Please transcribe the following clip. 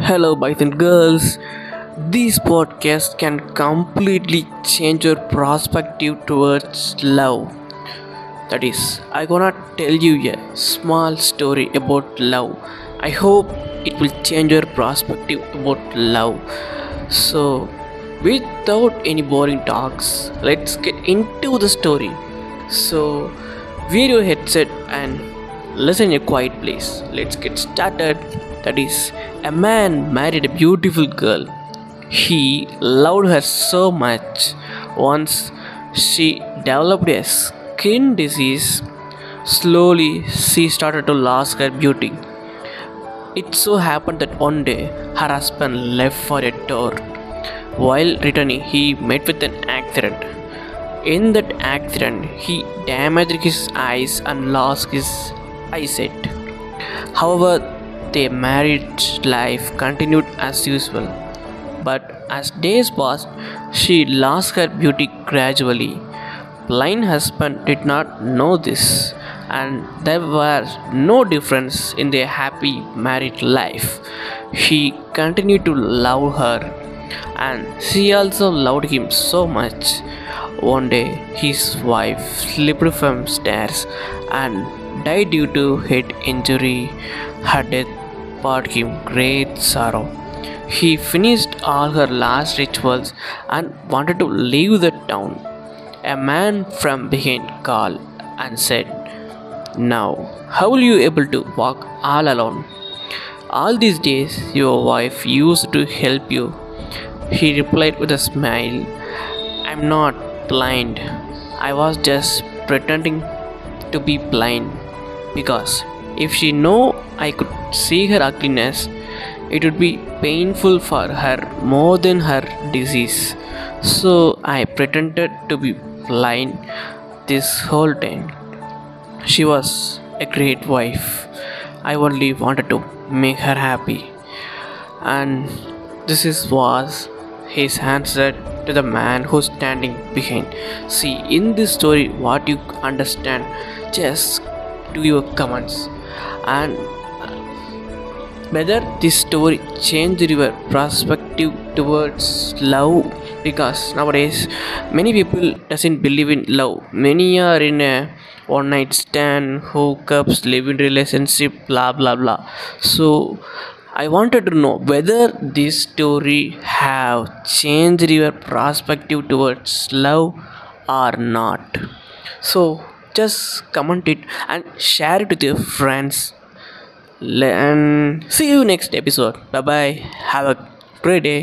Hello, and girls. This podcast can completely change your perspective towards love. That is, I gonna tell you a small story about love. I hope it will change your perspective about love. So, without any boring talks, let's get into the story. So, wear your headset and listen in a quiet place. Let's get started. That is, a man married a beautiful girl. He loved her so much. Once she developed a skin disease, slowly she started to lose her beauty. It so happened that one day her husband left for a tour. While returning, he met with an accident. In that accident, he damaged his eyes and lost his eyesight. However, their marriage life continued as usual. But as days passed, she lost her beauty gradually. Blind husband did not know this, and there was no difference in their happy married life. He continued to love her, and she also loved him so much. One day, his wife slipped from stairs and died due to head injury. Her death brought him great sorrow. He finished all her last rituals and wanted to leave the town. A man from behind called and said, Now, how will you able to walk all alone? All these days your wife used to help you. He replied with a smile, I'm not blind. I was just pretending to be blind because if she know I could see her ugliness, it would be painful for her more than her disease. So I pretended to be blind this whole time. She was a great wife. I only wanted to make her happy. And this is was his answer to the man who's standing behind. See, in this story, what you understand, just do your comments. And uh, whether this story changed your perspective towards love? Because nowadays many people doesn't believe in love. Many are in a one night stand hookups live in relationship blah blah blah. So i wanted to know whether this story have changed your perspective towards love or not. So just comment it and share it with your friends. And see you next episode. Bye bye have a great day